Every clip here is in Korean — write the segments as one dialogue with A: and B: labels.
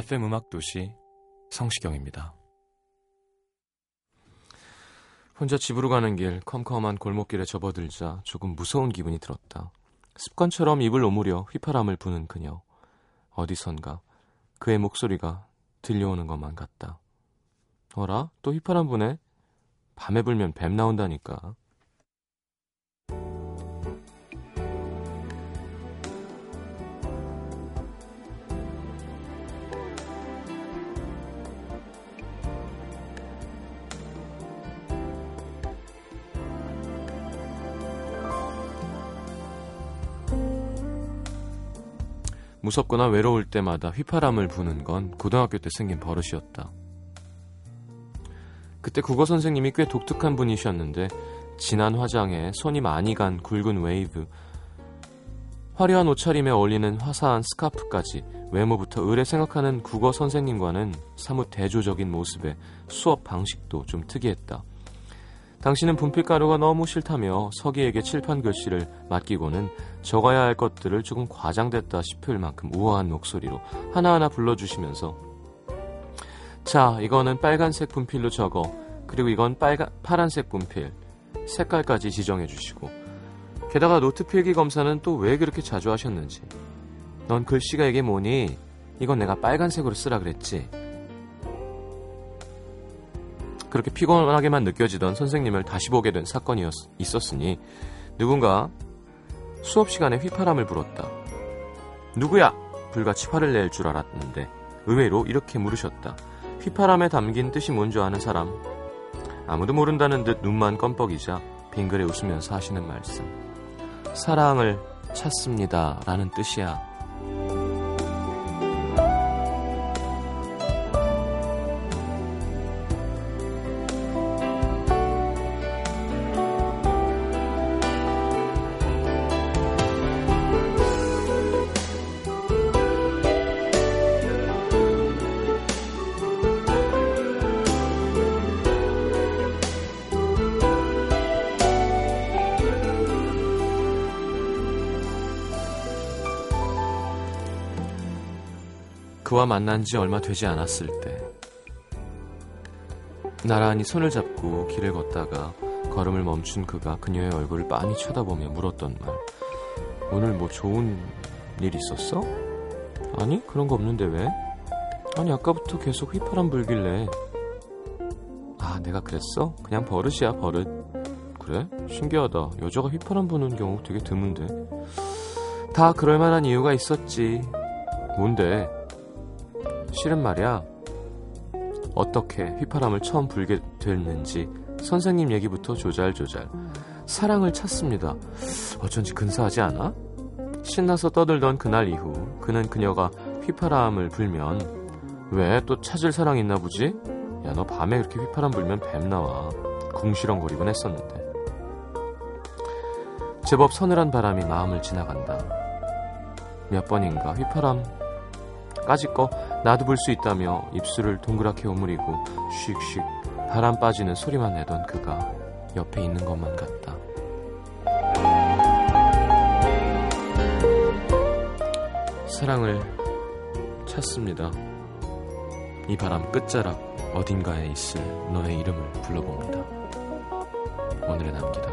A: FM 음악 도시 성시경입니다. 혼자 집으로 가는 길 컴컴한 골목길에 접어들자 조금 무서운 기분이 들었다. 습관처럼 입을 오므려 휘파람을 부는 그녀. 어디선가 그의 목소리가 들려오는 것만 같다. 어라? 또 휘파람 부네? 밤에 불면 뱀 나온다니까. 무섭거나 외로울 때마다 휘파람을 부는 건 고등학교 때 생긴 버릇이었다. 그때 국어 선생님이 꽤 독특한 분이셨는데 진한 화장에 손이 많이 간 굵은 웨이브, 화려한 옷차림에 어울리는 화사한 스카프까지 외모부터 으레 생각하는 국어 선생님과는 사뭇 대조적인 모습에 수업 방식도 좀 특이했다. 당신은 분필가루가 너무 싫다며 서기에게 칠판 글씨를 맡기고는 적어야 할 것들을 조금 과장됐다 싶을 만큼 우아한 목소리로 하나하나 불러주시면서 자, 이거는 빨간색 분필로 적어. 그리고 이건 빨간, 파란색 분필. 색깔까지 지정해 주시고. 게다가 노트 필기 검사는 또 왜 그렇게 자주 하셨는지. 넌 글씨가 이게 뭐니? 이건 내가 빨간색으로 쓰라 그랬지. 그렇게 피곤하게만 느껴지던 선생님을 다시 보게 된 사건이 있었으니 누군가 수업 시간에 휘파람을 불었다. 누구야? 불같이 화를 낼 줄 알았는데 의외로 이렇게 물으셨다. 휘파람에 담긴 뜻이 뭔지 아는 사람? 아무도 모른다는 듯 눈만 껌뻑이자 빙그레 웃으면서 하시는 말씀. 사랑을 찾습니다. 라는 뜻이야. 그와 만난 지 얼마 되지 않았을 때 나란히 손을 잡고 길을 걷다가 걸음을 멈춘 그가 그녀의 얼굴을 빤히 쳐다보며 물었던 말 오늘 뭐 좋은 일 있었어? 아니 그런 거 없는데 왜? 아니 아까부터 계속 휘파람 불길래 아 내가 그랬어? 그냥 버릇이야 버릇 그래? 신기하다 여자가 휘파람 부는 경우 되게 드문데 다 그럴 만한 이유가 있었지 뭔데? 실은 말이야. 어떻게 휘파람을 처음 불게 됐는지 선생님 얘기부터 조잘조잘. 사랑을 찾습니다. 어쩐지 근사하지 않아? 신나서 떠들던 그날 이후 그는 그녀가 휘파람을 불면 왜 또 찾을 사랑 있나 보지? 야 너 밤에 그렇게 휘파람 불면 뱀 나와. 궁시렁거리곤 했었는데. 제법 서늘한 바람이 마음을 지나간다. 몇 번인가 휘파람 까짓 거 나도 불수 있다며 입술을 동그랗게 오므리고 슉슉 바람 빠지는 소리만 내던 그가 옆에 있는 것만 같다. 사랑을 찾습니다. 이 바람 끝자락 어딘가에 있을 너의 이름을 불러봅니다. 오늘의 남기다.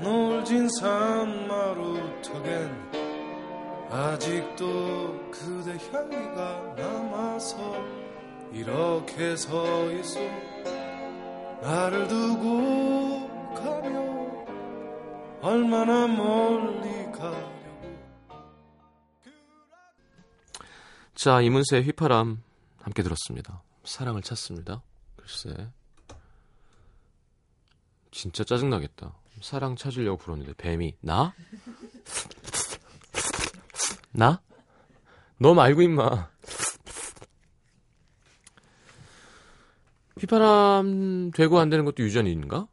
B: 놀진 산마루 턱엔 아직도 그대 향기가 남아서 이렇게 서 있어 나를 두고 가면 얼마나 멀리 가려고
A: 자, 이문세의 휘파람 함께 들었습니다. 사랑을 찾습니다. 글쎄. 진짜 짜증나겠다. 사랑 찾으려고 부르는데 뱀이 나? 나? 너 말고 임마. 휘파람 되고 안 되는 것도 유전인가?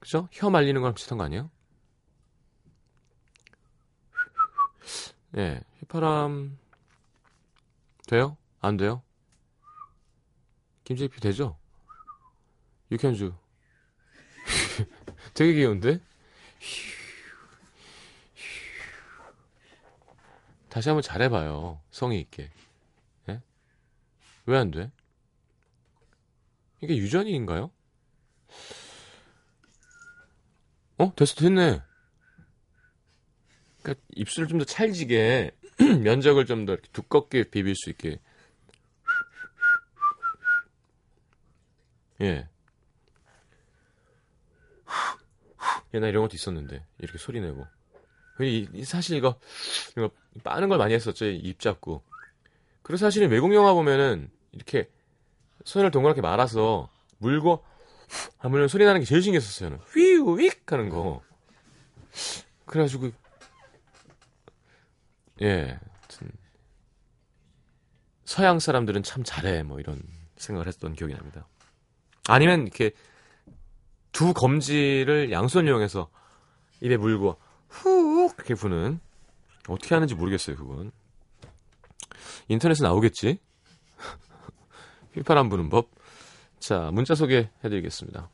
A: 그죠? 혀 말리는 거랑 비슷한 거 아니에요? 예, 휘파람 돼요? 안 돼요? 김재피 되죠? 유캔주 되게 귀여운데? 다시 한번 잘해봐요. 성의 있게. 예? 왜 안 돼? 이게 유전인가요? 어? 됐어, 됐네. 그러니까 입술을 좀 더 찰지게 면적을 좀 더 두껍게 비빌 수 있게. 예. 옛날 이런 것도 있었는데 이렇게 소리 내고. 사실 이거 이거 빠는 걸 많이 했었죠 입 잡고. 그리고 사실은 외국 영화 보면은 이렇게 손을 동그랗게 말아서 물고 하면 소리 나는 게 제일 신기했었어요. 휘우 윅 하는 거. 그래가지고 예, 서양 사람들은 참 잘해 뭐 이런 생각을 했던 기억이 납니다. 아니면 이렇게 두 검지를 양손 이용해서 입에 물고 훅 이렇게 부는 어떻게 하는지 모르겠어요 그건 인터넷에 나오겠지 휘파람 부는 법. 자 문자 소개해드리겠습니다.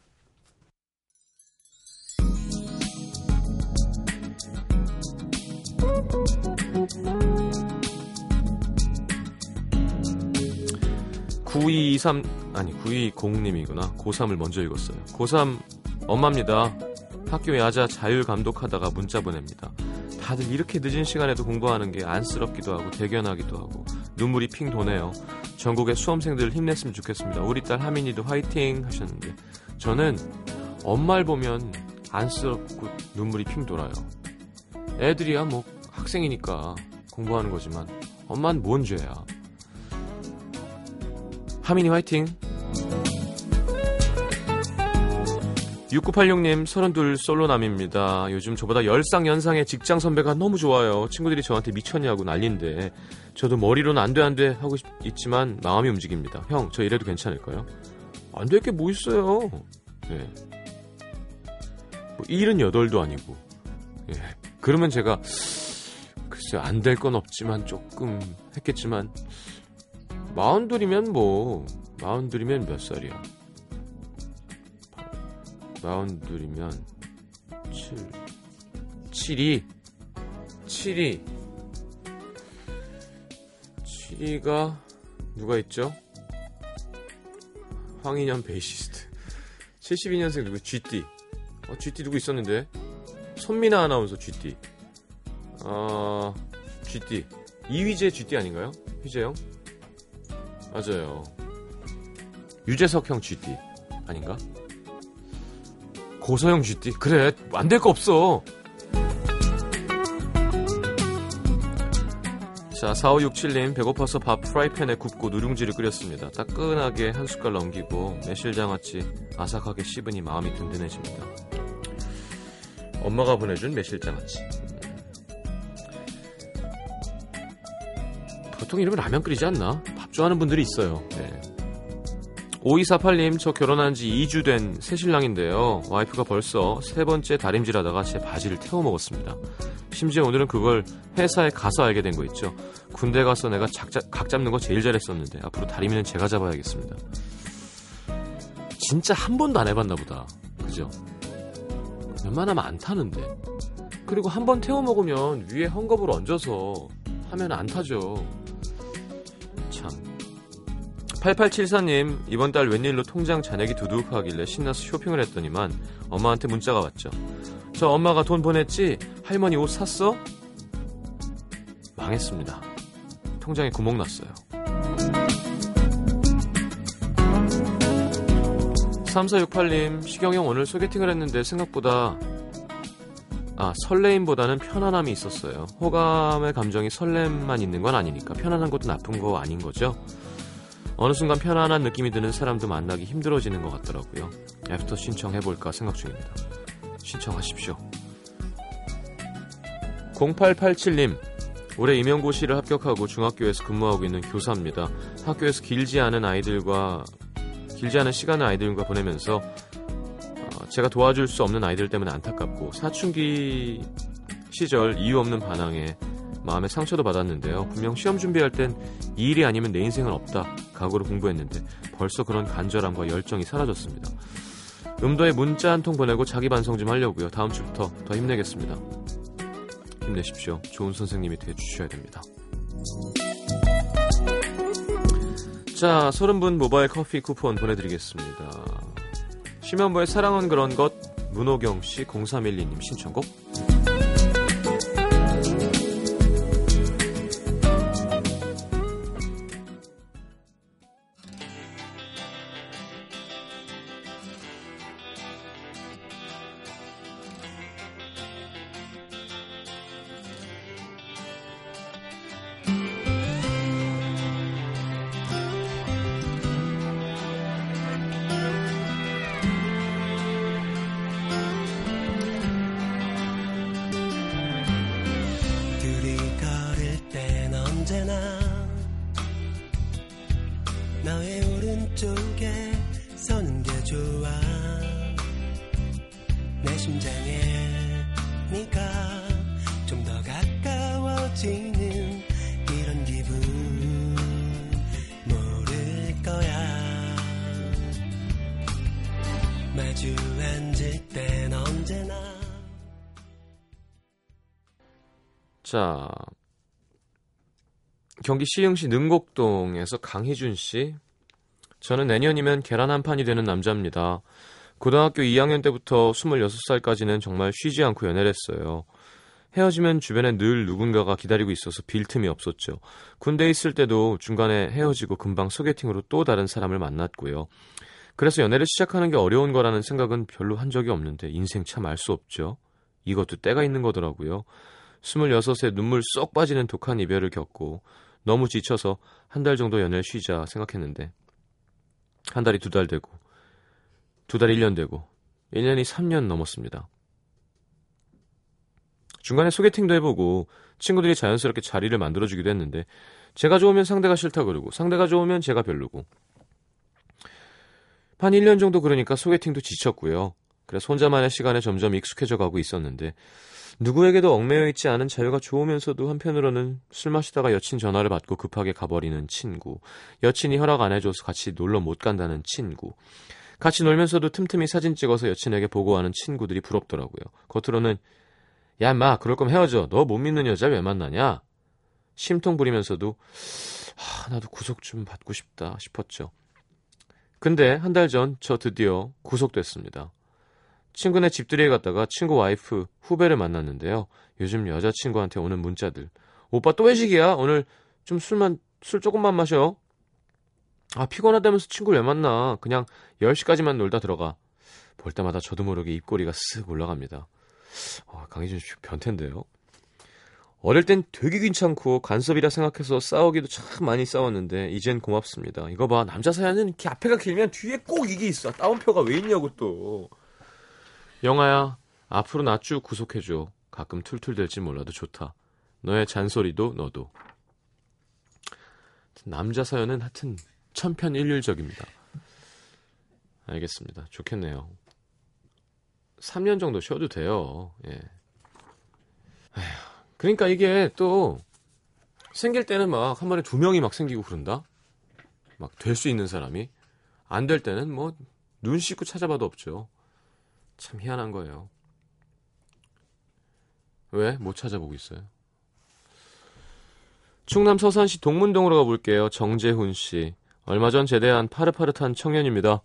A: (9223) 아니 (9220님이구나) 고3을 먼저 읽었어요. 고3 엄마입니다. 학교 야자 자율 감독하다가 문자 보냅니다. 다들 이렇게 늦은 시간에도 공부하는 게 안쓰럽기도 하고 대견하기도 하고 눈물이 핑 도네요. 전국의 수험생들 힘냈으면 좋겠습니다. 우리 딸 하민이도 화이팅 하셨는데 저는 엄마를 보면 안쓰럽고 눈물이 핑 돌아요. 애들이야 뭐 학생이니까 공부하는 거지만 엄마는 뭔 죄야. 하민이 화이팅. 6986님 32 솔로남입니다. 요즘 저보다 10상 연상의 직장 선배가 너무 좋아요. 친구들이 저한테 미쳤냐고 난린데 저도 머리로는 안 돼 안 돼 하고 있지만 마음이 움직입니다. 형 저 이래도 괜찮을까요? 안 될 게 뭐 있어요. 네. 뭐 78도 아니고 예. 그러면 제가 글쎄 안 될 건 없지만 조금 했겠지만 마흔둘이면 뭐 마흔둘이면 몇 살이야? 마흔둘이면 7 7이 7이 7이가 누가 있죠? 황인현 베이시스트 72년생 누구? GT 어, GT 누구 있었는데? 손민아 아나운서 GT 아, GT. 이휘재 GT 아닌가요? 휘재형? 맞아요. 유재석 형 GT. 아닌가? 고서형 GT. 그래, 안 될 거 없어. 자, 4567님, 배고파서 밥 프라이팬에 굽고 누룽지를 끓였습니다. 따끈하게 한 숟갈 넘기고 매실장아찌 아삭하게 씹으니 마음이 든든해집니다. 엄마가 보내준 매실장아찌. 보통 이러면 라면 끓이지 않나? 밥 좋아하는 분들이 있어요. 네. 5248님, 저 결혼한 지 2주 된 새신랑인데요. 와이프가 벌써 세 번째 다림질 하다가 제 바지를 태워 먹었습니다. 심지어 오늘은 그걸 회사에 가서 알게 된 거 있죠. 군대 가서 내가 작, 각 잡는 거 제일 잘했었는데 앞으로 다리미는 제가 잡아야겠습니다. 진짜 한 번도 안 해봤나 보다. 그죠? 웬만하면 안 타는데. 그리고 한 번 태워 먹으면 위에 헝겊을 얹어서 하면 안 타죠. 참. 8874님, 이번 달 웬일로 통장 잔액이 두둑하길래 신나서 쇼핑을 했더니만 엄마한테 문자가 왔죠. 저 엄마가 돈 보냈지? 할머니 옷 샀어? 망했습니다. 통장에 구멍 났어요. 3468님, 시경형 오늘 소개팅을 했는데 생각보다 아, 설레임보다는 편안함이 있었어요. 호감의 감정이 설렘만 있는 건 아니니까 편안한 것도 나쁜 거 아닌 거죠. 어느 순간 편안한 느낌이 드는 사람도 만나기 힘들어지는 것 같더라고요. 애프터 신청해볼까 생각 중입니다. 신청하십시오. 0887님, 올해 임용고시를 합격하고 중학교에서 근무하고 있는 교사입니다. 학교에서 길지 않은 아이들과 길지 않은 시간을 아이들과 보내면서 어, 제가 도와줄 수 없는 아이들 때문에 안타깝고 사춘기 시절 이유 없는 반항에 마음에 상처도 받았는데요. 분명 시험 준비할 땐 이 일이 아니면 내 인생은 없다 각오로 공부했는데 벌써 그런 간절함과 열정이 사라졌습니다. 음도에 문자 한 통 보내고 자기 반성 좀 하려고요. 다음 주부터 더 힘내겠습니다. 힘내십시오. 좋은 선생님이 되 주셔야 됩니다. 자, 서른 분 모바일 커피 쿠폰 보내드리겠습니다. 심연보의 사랑은 그런 것, 문호경 씨 0312님 신청곡. 자, 경기 시흥시 능곡동에서 강희준 씨. 저는 내년이면 계란 한 판이 되는 남자입니다. 고등학교 2학년 때부터 26살까지는 정말 쉬지 않고 연애를 했어요. 헤어지면 주변에 늘 누군가가 기다리고 있어서 빌 틈이 없었죠. 군대에 있을 때도 중간에 헤어지고 금방 소개팅으로 또 다른 사람을 만났고요. 그래서 연애를 시작하는 게 어려운 거라는 생각은 별로 한 적이 없는데 인생 참 알 수 없죠. 이것도 때가 있는 거더라고요. 26에 눈물 쏙 빠지는 독한 이별을 겪고 너무 지쳐서 한 달 정도 연애를 쉬자 생각했는데 한 달이 두 달 되고 두 달이 1년 되고 1년이 3년 넘었습니다. 중간에 소개팅도 해보고 친구들이 자연스럽게 자리를 만들어주기도 했는데 제가 좋으면 상대가 싫다 그러고 상대가 좋으면 제가 별로고 한 1년 정도 그러니까 소개팅도 지쳤고요. 그래서 혼자만의 시간에 점점 익숙해져 가고 있었는데 누구에게도 얽매여 있지 않은 자유가 좋으면서도 한편으로는 술 마시다가 여친 전화를 받고 급하게 가버리는 친구, 여친이 허락 안 해줘서 같이 놀러 못 간다는 친구, 같이 놀면서도 틈틈이 사진 찍어서 여친에게 보고하는 친구들이 부럽더라고요. 겉으로는 야, 마, 그럴 거면 헤어져. 너 못 믿는 여자 왜 만나냐? 심통 부리면서도 아, 나도 구속 좀 받고 싶다 싶었죠. 근데 한 달 전 저 드디어 구속됐습니다. 친구네 집들이에 갔다가 친구 와이프 후배를 만났는데요. 요즘 여자친구한테 오는 문자들. 오빠 또 회식이야? 오늘 좀 술만, 술 조금만 마셔. 아, 피곤하다면서 친구를 왜 만나? 그냥 10시까지만 놀다 들어가. 볼 때마다 저도 모르게 입꼬리가 쓱 올라갑니다. 어, 강희준 씨 변태인데요. 어릴 땐 되게 귀찮고 간섭이라 생각해서 싸우기도 참 많이 싸웠는데 이젠 고맙습니다. 이거 봐 남자 사연은 이렇게 앞에가 길면 뒤에 꼭 이게 있어. 따옴표가 왜 있냐고 또. 영아야 앞으로 나 쭉 구속해줘. 가끔 툴툴댈지 몰라도 좋다. 너의 잔소리도 너도. 남자 사연은 하여튼 천편일률적입니다. 알겠습니다. 좋겠네요. 3년 정도 쉬어도 돼요. 예. 그러니까 이게 또 생길 때는 막 한 번에 두 명이 막 생기고 그런다. 막 될 수 있는 사람이 안 될 때는 뭐 눈 씻고 찾아봐도 없죠. 참 희한한 거예요. 왜? 못 찾아보고 있어요. 충남 서산시 동문동으로 가볼게요. 정재훈 씨. 얼마 전 제대한 파릇파릇한 청년입니다.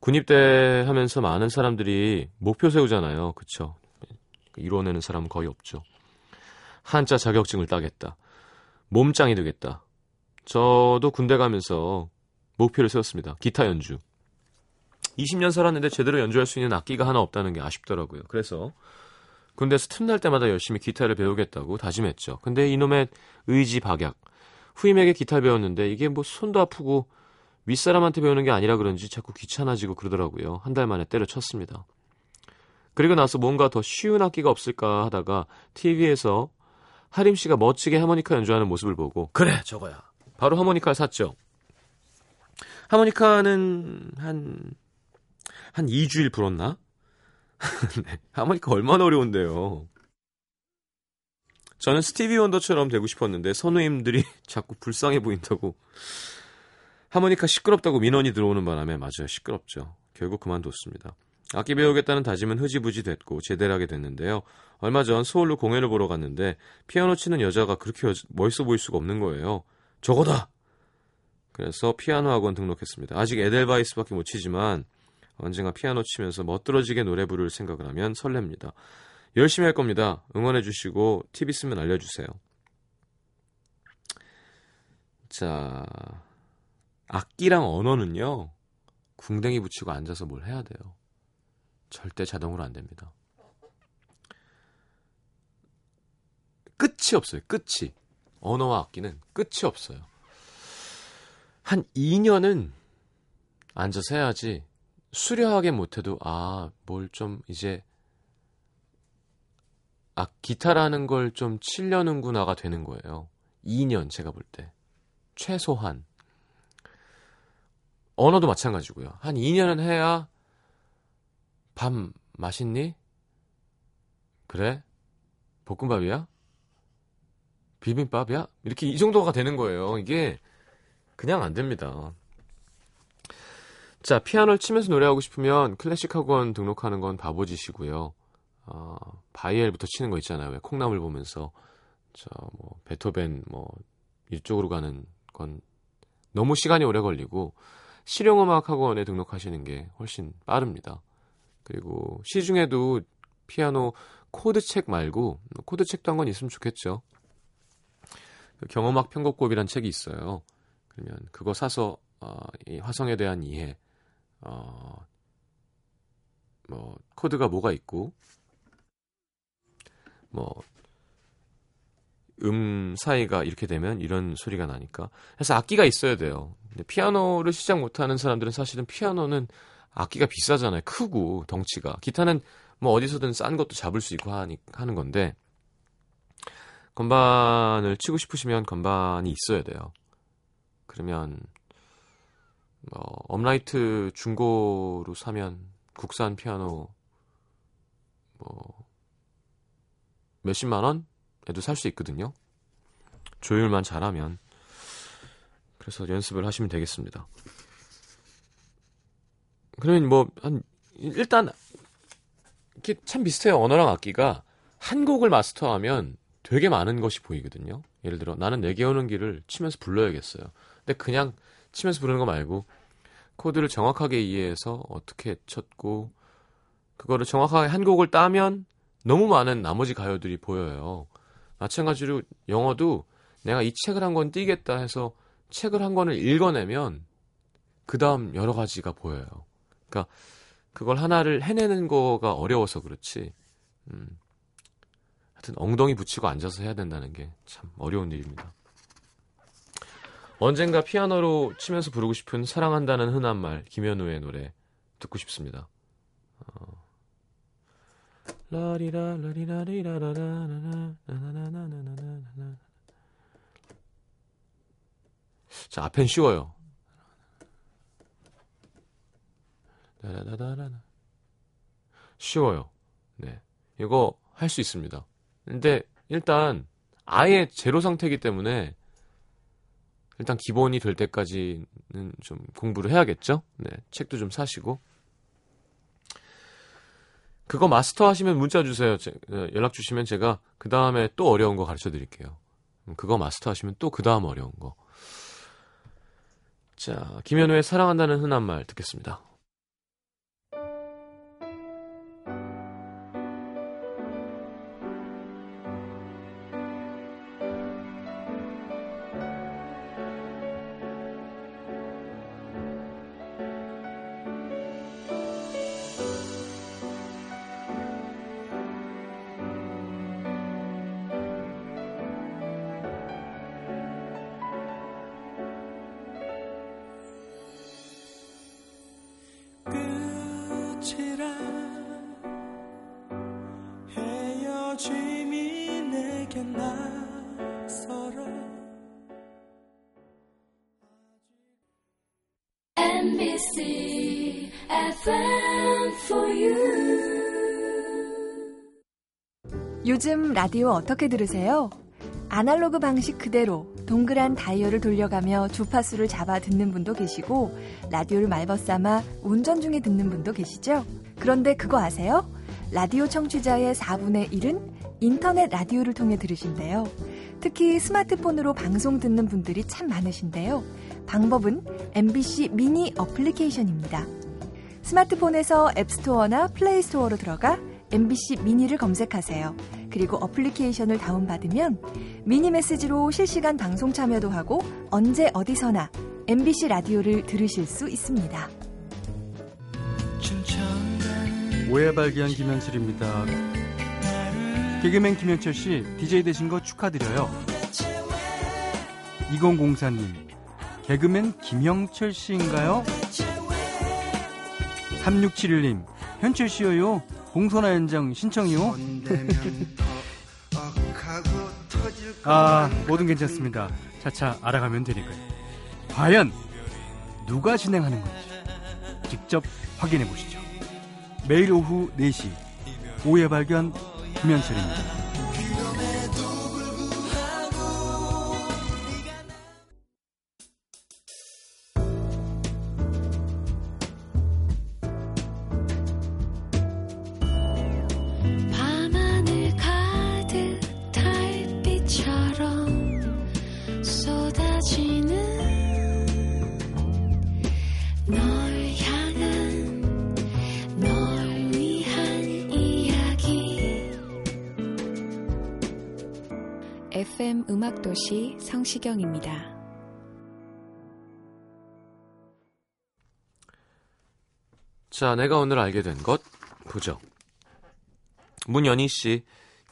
A: 군입대 하면서 많은 사람들이 목표 세우잖아요. 그쵸? 이뤄내는 사람은 거의 없죠. 한자 자격증을 따겠다. 몸짱이 되겠다. 저도 군대 가면서 목표를 세웠습니다. 기타 연주. 20년 살았는데 제대로 연주할 수 있는 악기가 하나 없다는 게 아쉽더라고요. 그래서 군대에서 틈날 때마다 열심히 기타를 배우겠다고 다짐했죠. 근데 이놈의 의지 박약. 후임에게 기타 배웠는데 이게 뭐 손도 아프고 윗사람한테 배우는 게 아니라 그런지 자꾸 귀찮아지고 그러더라고요. 한 달 만에 때려쳤습니다. 그리고 나서 뭔가 더 쉬운 악기가 없을까 하다가 TV에서 하림 씨가 멋지게 하모니카 연주하는 모습을 보고 그래 저거야. 바로 하모니카를 샀죠. 하모니카는 한, 한 2주일 불었나? 네, 하모니카 얼마나 어려운데요. 저는 스티비 원더처럼 되고 싶었는데 선우님들이 자꾸 불쌍해 보인다고 하모니카 시끄럽다고 민원이 들어오는 바람에 맞아요 시끄럽죠. 결국 그만뒀습니다. 악기 배우겠다는 다짐은 흐지부지 됐고 제대를 하게 됐는데요. 얼마 전 서울로 공연을 보러 갔는데 피아노 치는 여자가 그렇게 여, 멋있어 보일 수가 없는 거예요. 저거다! 그래서 피아노 학원 등록했습니다. 아직 에델바이스밖에 못 치지만 언젠가 피아노 치면서 멋들어지게 노래 부를 생각을 하면 설렙니다. 열심히 할 겁니다. 응원해 주시고 팁 있으면 알려주세요. 자, 악기랑 언어는요, 궁뎅이 붙이고 앉아서 뭘 해야 돼요. 절대 자동으로 안 됩니다. 끝이 없어요. 끝이. 언어와 악기는 끝이 없어요. 한 2년은 앉아서 해야지 수려하게 못해도 아, 뭘 좀 이제 아, 기타라는 걸 좀 치려는구나가 되는 거예요. 2년 제가 볼 때. 최소한. 언어도 마찬가지고요. 한 2년은 해야 밥 맛있니? 그래? 볶음밥이야? 비빔밥이야? 이렇게 이 정도가 되는 거예요. 이게 그냥 안 됩니다. 자, 피아노를 치면서 노래하고 싶으면 클래식 학원 등록하는 건 바보짓이고요. 어, 바이엘부터 치는 거 있잖아요. 왜 콩나물 보면서 저 뭐 베토벤 뭐 이쪽으로 가는 건 너무 시간이 오래 걸리고 실용음악 학원에 등록하시는 게 훨씬 빠릅니다. 그리고 시중에도 피아노 코드 책 말고 코드 책도 한 권 있으면 좋겠죠. 그 경음악 편곡법이란 책이 있어요. 그러면 그거 사서 어, 이 화성에 대한 이해, 어, 뭐 코드가 뭐가 있고, 뭐 음 사이가 이렇게 되면 이런 소리가 나니까. 그래서 악기가 있어야 돼요. 근데 피아노를 시작 못하는 사람들은 사실은 피아노는 악기가 비싸잖아요. 크고 덩치가. 기타는 뭐 어디서든 싼 것도 잡을 수 있고 하니, 하는 건데 건반을 치고 싶으시면 건반이 있어야 돼요. 그러면 뭐 업라이트 중고로 사면 국산 피아노 뭐 몇십만 원에도 살 수 있거든요. 조율만 잘하면 그래서 연습을 하시면 되겠습니다. 그러면 뭐 한 일단 이게 참 비슷해요. 언어랑 악기가 한 곡을 마스터하면 되게 많은 것이 보이거든요. 예를 들어 나는 내게 오는 길을 치면서 불러야겠어요. 근데 그냥 치면서 부르는 거 말고 코드를 정확하게 이해해서 어떻게 쳤고 그거를 정확하게 한 곡을 따면 너무 많은 나머지 가요들이 보여요. 마찬가지로 영어도 내가 이 책을 한 권 띄겠다 해서 책을 한 권을 읽어내면 그 다음 여러 가지가 보여요. 그러니까 그걸 하나를 해내는 거가 어려워서 그렇지. 음. 하여튼 엉덩이 붙이고 앉아서 해야 된다는 게 참 어려운 일입니다. 언젠가 피아노로 치면서 부르고 싶은 사랑한다는 흔한 말 김현우의 노래 듣고 싶습니다. 어. 라리라 라리라리라라라라라라라라라라라 자 앞엔 쉬워요. 라라라라라 쉬워요. 네. 이거 할 수 있습니다. 근데 일단 아예 제로 상태이기 때문에 일단 기본이 될 때까지는 좀 공부를 해야겠죠. 네. 책도 좀 사시고. 그거 마스터 하시면 문자 주세요. 제, 어, 연락 주시면 제가 그 다음에 또 어려운 거 가르쳐 드릴게요. 그거 마스터 하시면 또 그 다음 어려운 거. 자, 김현우의 사랑한다는 흔한 말 듣겠습니다.
B: 짐이 내게 낯설어
C: NBC FM for you.
D: 요즘 라디오 어떻게 들으세요? 아날로그 방식 그대로 동그란 다이얼을 돌려가며 주파수를 잡아 듣는 분도 계시고 라디오를 말벗삼아 운전 중에 듣는 분도 계시죠? 그런데 그거 아세요? 라디오 청취자의 4분의 1은 인터넷 라디오를 통해 들으신대요. 특히 스마트폰으로 방송 듣는 분들이 참 많으신데요. 방법은 MBC 미니 어플리케이션입니다. 스마트폰에서 앱스토어나 플레이스토어로 들어가 MBC 미니를 검색하세요. 그리고 어플리케이션을 다운받으면 미니 메시지로 실시간 방송 참여도 하고 언제 어디서나 MBC 라디오를 들으실 수 있습니다.
E: 오해 발견 김현철입니다. 개그맨 김현철 씨, DJ 되신 거 축하드려요. 2004님, 개그맨 김영철 씨인가요? 3671님, 현철 씨요. 공소나 현장 신청이요. 아, 뭐든 괜찮습니다. 차차 알아가면 되니까요. 과연 누가 진행하는 건지 직접 확인해 보시죠. 매일 오후 4시 오해 발견 김현철입니다.
F: 성시경입니다.
A: 자, 내가 오늘 알게 된 것 보죠. 문연희 씨,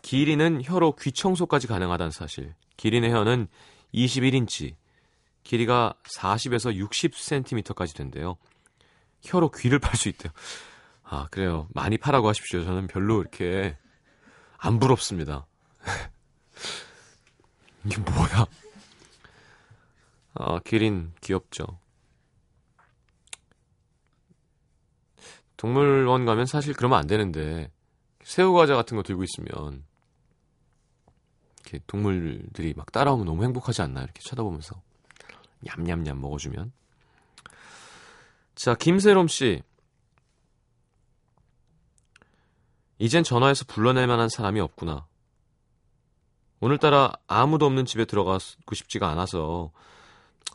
A: 길이는 혀로 귀 청소까지 가능하다는 사실. 기린의 혀는 21인치, 길이가 40에서 60cm까지 된대요. 혀로 귀를 팔 수 있대요. 아, 그래요. 많이 파라고 하십시오. 저는 별로 이렇게 안 부럽습니다. 이게 뭐야? 아, 기린 귀엽죠. 동물원 가면 사실 그러면 안 되는데 새우 과자 같은 거 들고 있으면 이렇게 동물들이 막 따라오면 너무 행복하지 않나 이렇게 쳐다보면서 냠냠냠 먹어주면. 자 김세롬 씨. 이젠 전화해서 불러낼 만한 사람이 없구나. 오늘따라 아무도 없는 집에 들어가고 싶지가 않아서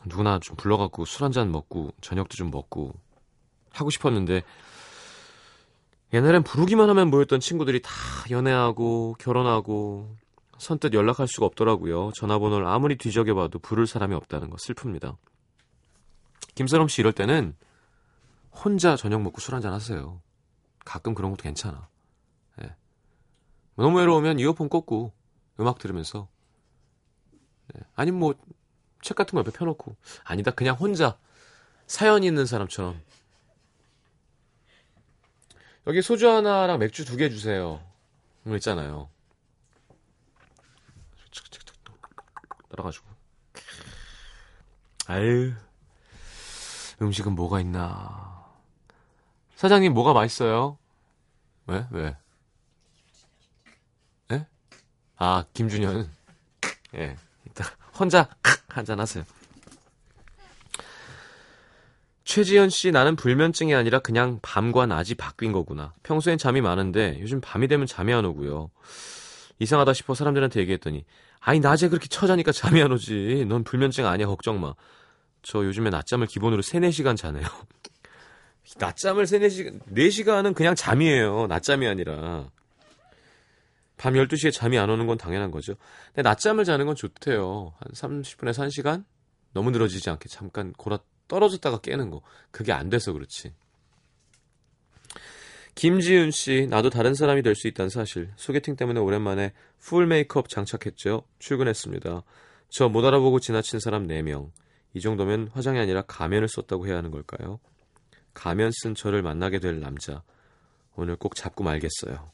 A: 누구나 좀 불러갖고 술 한 잔 먹고 저녁도 좀 먹고 하고 싶었는데 옛날엔 부르기만 하면 모였던 친구들이 다 연애하고 결혼하고 선뜻 연락할 수가 없더라고요. 전화번호를 아무리 뒤적여봐도 부를 사람이 없다는 거 슬픕니다. 김서롬 씨 이럴 때는 혼자 저녁 먹고 술 한잔 하세요. 가끔 그런 것도 괜찮아. 예. 너무 외로우면 이어폰 꽂고 음악 들으면서 예. 아니면 뭐 책 같은 거 옆에 펴놓고 아니다 그냥 혼자 사연 있는 사람처럼 여기 소주 하나랑 맥주 두 개 주세요. 이거 있잖아요. 따라가지고. 아유, 음식은 뭐가 있나. 사장님, 뭐가 맛있어요? 왜? 왜? 예? 아, 김준현. 예. 혼자 한잔 하세요. 최지연 씨, 나는 불면증이 아니라 그냥 밤과 낮이 바뀐 거구나. 평소엔 잠이 많은데 요즘 밤이 되면 잠이 안 오고요. 이상하다 싶어 사람들한테 얘기했더니, 아니, 낮에 그렇게 처자니까 잠이 안 오지. 넌 불면증 아니야, 걱정 마. 저 요즘에 낮잠을 기본으로 3, 4시간 자네요. 낮잠을 3, 4시간, 4시간은 그냥 잠이에요. 낮잠이 아니라. 밤 12시에 잠이 안 오는 건 당연한 거죠. 근데 낮잠을 자는 건 좋대요. 한 30분에서 1시간? 너무 늘어지지 않게 잠깐 골아 떨어졌다가 깨는 거. 그게 안 돼서 그렇지. 김지윤 씨, 나도 다른 사람이 될 수 있다는 사실. 소개팅 때문에 오랜만에 풀 메이크업 장착했죠. 출근했습니다. 저 못 알아보고 지나친 사람 4명. 이 정도면 화장이 아니라 가면을 썼다고 해야 하는 걸까요? 가면 쓴 저를 만나게 될 남자. 오늘 꼭 잡고 말겠어요.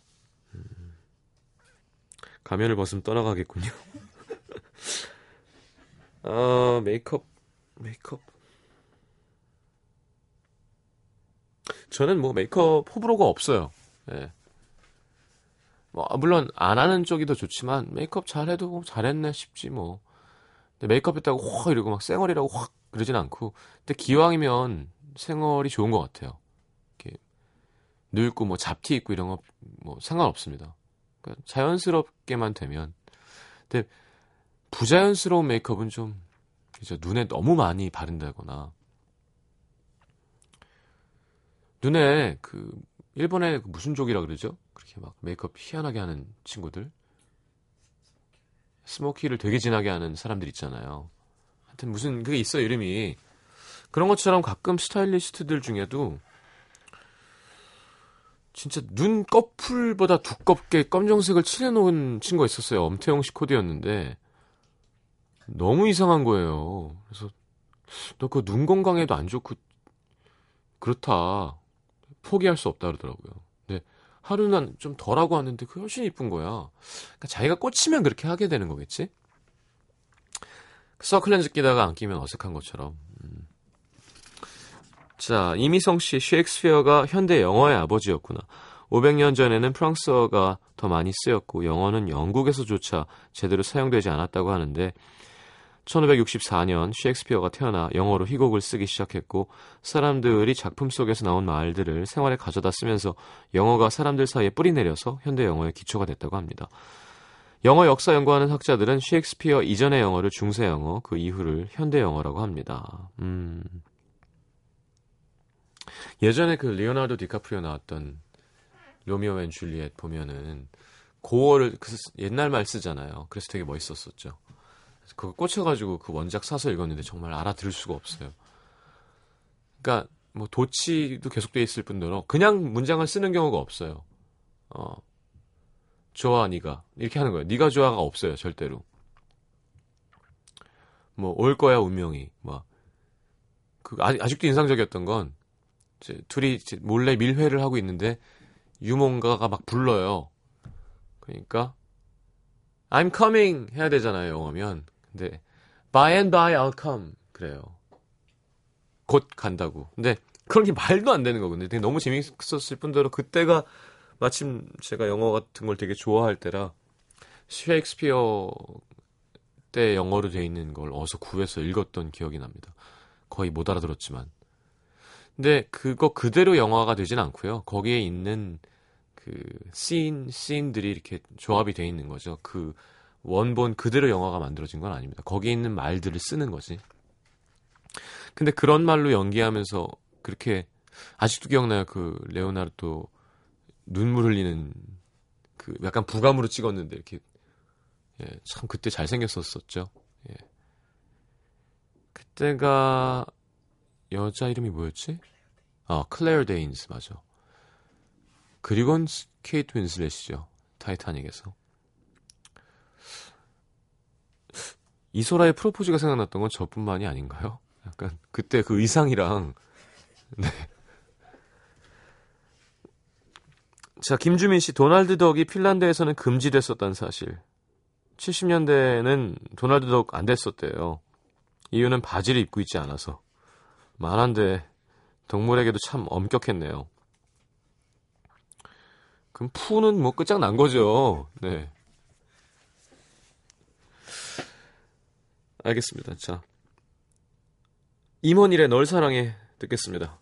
A: 음, 가면을 벗으면 떠나가겠군요. 아, 메이크업, 메이크업. 저는 뭐 메이크업 호불호가 없어요. 예. 뭐 아, 물론 안 하는 쪽이 더 좋지만 메이크업 잘해도 뭐 잘했네 싶지 뭐. 근데 메이크업 했다고 확 이러고 막 쌩얼이라고 확 그러진 않고. 근데 기왕이면 생얼이 좋은 것 같아요. 이렇게 늙고 뭐 잡티 있고 이런 거 뭐 상관없습니다. 그러니까 자연스럽게만 되면. 근데 부자연스러운 메이크업은 좀 이제 눈에 너무 많이 바른다거나 눈에 그 일본의 그 무슨 족이라 그러죠? 그렇게 막 메이크업 희한하게 하는 친구들 스모키를 되게 진하게 하는 사람들 있잖아요. 하여튼 무슨 그게 있어 요 이름이 그런 것처럼 가끔 스타일리스트들 중에도 진짜 눈 꺼풀보다 두껍게 검정색을 칠해놓은 친구가 있었어요. 엄태영 씨 코디였는데 너무 이상한 거예요. 그래서 너 그 눈 건강에도 안 좋고 그렇다. 포기할 수 없다 그러더라고요. 근데 하루는 좀 덜하고 왔는데 그 훨씬 이쁜 거야. 그러니까 자기가 꽂히면 그렇게 하게 되는 거겠지? 서클렌즈 끼다가 안 끼면 어색한 것처럼. 음. 자, 이미성 씨, 셰익스피어가 현대 영어의 아버지였구나. 500년 전에는 프랑스어가 더 많이 쓰였고 영어는 영국에서조차 제대로 사용되지 않았다고 하는데 1564년 셰익스피어가 태어나 영어로 희곡을 쓰기 시작했고 사람들이 작품 속에서 나온 말들을 생활에 가져다 쓰면서 영어가 사람들 사이에 뿌리내려서 현대 영어의 기초가 됐다고 합니다. 영어 역사 연구하는 학자들은 셰익스피어 이전의 영어를 중세 영어, 그 이후를 현대 영어라고 합니다. 음. 예전에 그 레오나르도 디카프리오 나왔던 로미오 앤 줄리엣 보면은 고어를 그 옛날 말 쓰잖아요. 그래서 되게 멋있었었죠. 그거 꽂혀가지고 그 원작 사서 읽었는데 정말 알아들을 수가 없어요. 그러니까 뭐 도치도 계속돼 있을 뿐더러 그냥 문장을 쓰는 경우가 없어요. 어, 좋아 네가 이렇게 하는 거예요. 네가 좋아가 없어요 절대로. 뭐 올 거야 운명이 뭐 그 아직도 인상적이었던 건 이제 둘이 이제 몰래 밀회를 하고 있는데 유몽가가 막 불러요. 그러니까 I'm coming 해야 되잖아요 영어면. 근데 by and by I'll come 그래요. 곧 간다고. 근데 그런 게 말도 안 되는 거거든요. 되게 너무 재밌었을 뿐더러 그때가 마침 제가 영어 같은 걸 되게 좋아할 때라 셰익스피어 때 영어로 돼 있는 걸 어서 구해서 읽었던 기억이 납니다. 거의 못 알아들었지만. 근데 그거 그대로 영화가 되진 않고요. 거기에 있는 그 씬, 씬들이 이렇게 조합이 돼 있는 거죠. 그 원본 그대로 영화가 만들어진 건 아닙니다. 거기에 있는 말들을 쓰는 거지. 근데 그런 말로 연기하면서 그렇게 아직도 기억나요. 그 레오나르도 눈물 흘리는 그 약간 부감으로 찍었는데 이렇게 예, 참 그때 잘생겼었었죠. 예. 그때가 여자 이름이 뭐였지? 아, 클레어 데인스 맞아. 그리고는 케이트 윈슬렛이죠. 타이타닉에서. 이소라의 프로포즈가 생각났던 건 저뿐만이 아닌가요? 약간 그때 그 의상이랑 네. 자, 김주민 씨, 도널드 덕이 핀란드에서는 금지됐었다는 사실. 70년대에는 도널드 덕 안 됐었대요. 이유는 바지를 입고 있지 않아서. 만한데 동물에게도 참 엄격했네요. 그럼 푸는 뭐 끝장난 거죠. 네. 알겠습니다. 자. 임원일의 널 사랑해 듣겠습니다.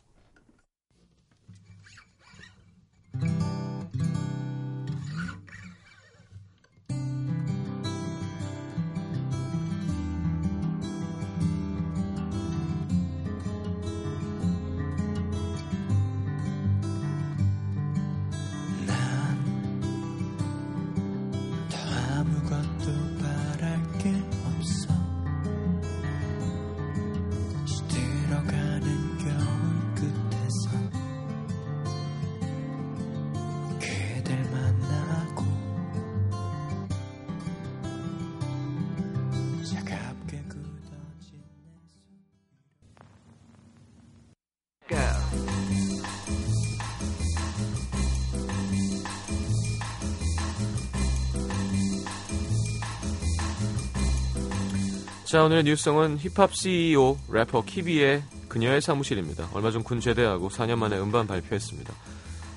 A: 자, 오늘의 뉴스성은 힙합 CEO 래퍼 키비의 그녀의 사무실입니다. 얼마 전 군 제대하고 4년 만에 음반 발표했습니다.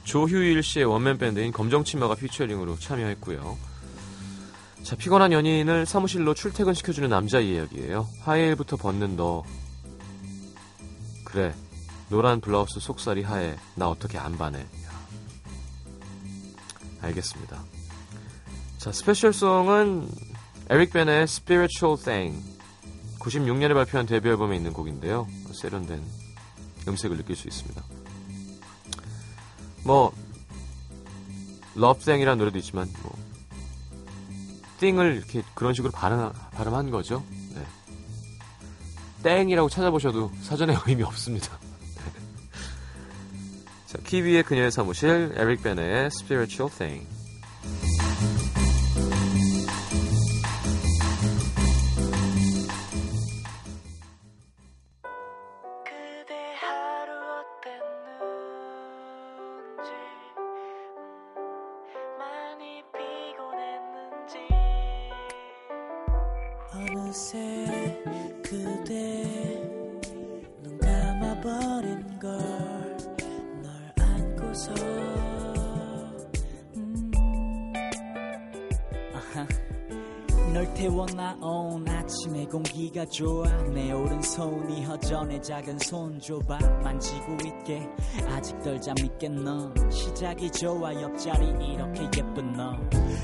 A: 조휴일 씨의 원맨 밴드인 검정치마가 피처링으로 참여했고요. 자, 피곤한 연인을 사무실로 출퇴근시켜주는 남자 이야기예요. 화요일부터 벗는 너. 그래, 노란 블라우스 속살이 하얘. 나 어떻게 안 반해. 알겠습니다. 자, 스페셜송은 에릭 벤의 Spiritual Thing. 96년에 발표한 데뷔 앨범에 있는 곡인데요. 세련된 음색을 느낄 수 있습니다. 뭐 Thing이라는 노래도 있지만 뭐 thing을 이렇게 그런 식으로 발음, 발음한 거죠. 네. 땡이라고 찾아보셔도 사전에 의미 없습니다. 자, 키위의 그녀의 사무실, 에릭 베네의 Spiritual Thing.
B: 널
G: 태워 나온 아침의 공기가 좋아 내 오른손이 허전해 작은 손 줘봐 만지고 있게 아직 덜 잠있게 너 시작이 좋아 옆자리 이렇게 예쁜 너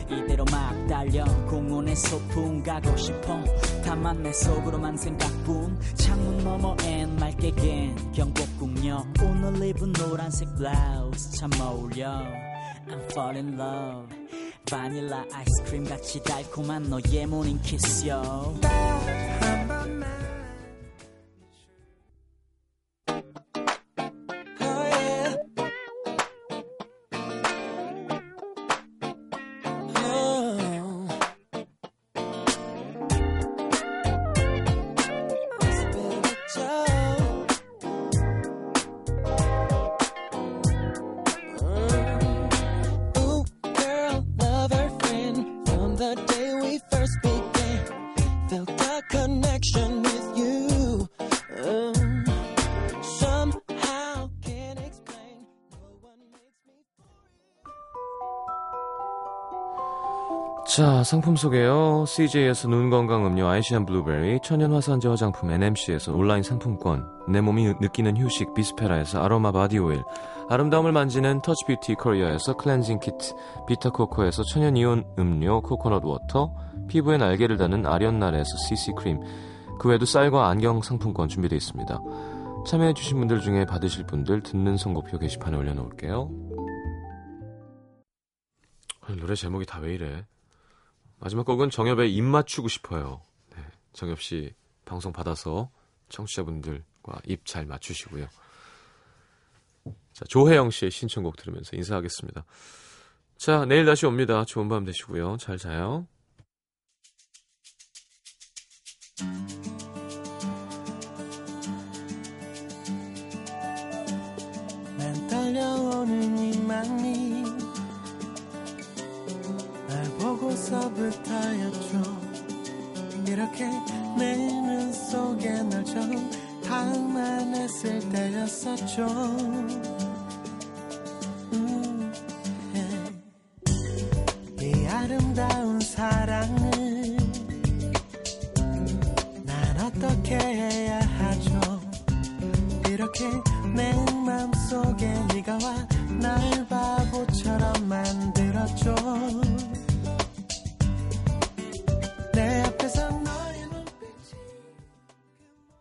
G: 이대로 막 달려 공원에 소풍 가고 싶어 다만 내 속으로만 생각뿐 창문 너머엔 맑게 갠 경복궁역 오늘 입은 노란색 블라우스 참 어울려 I'm fall in love 바닐라 아이스크림 같이 달콤한 너의 모닝 키스 요
A: 자, 상품 소개요. CJ에서 눈 건강 음료 아이시안 블루베리, 천연 화산재 화장품 NMC에서 온라인 상품권, 내 몸이 느끼는 휴식 비스페라에서 아로마 바디 오일, 아름다움을 만지는 터치 뷰티 코리아에서 클렌징 키트, 비타 코코에서 천연 이온 음료 코코넛 워터, 피부에 날개를 다는 아련날에서 CC 크림, 그 외에도 쌀과 안경 상품권 준비되어 있습니다. 참여해주신 분들 중에 받으실 분들 듣는 선곡표 게시판에 올려놓을게요. 노래 제목이 다 왜 이래? 마지막 곡은 정엽의 입 맞추고 싶어요. 네, 정엽 씨 방송 받아서 청취자분들과 입 잘 맞추시고요. 자, 조혜영 씨의 신청곡 들으면서 인사하겠습니다. 자, 내일 다시 옵니다. 좋은 밤 되시고요. 잘 자요.
B: 난 떨려오는 고서부터였죠. 이렇게 내 눈 속에 널 처음 담아냈을 때였었죠. 음, 예. 이 아름다운 사랑을 난 어떻게 해야 하죠? 이렇게 내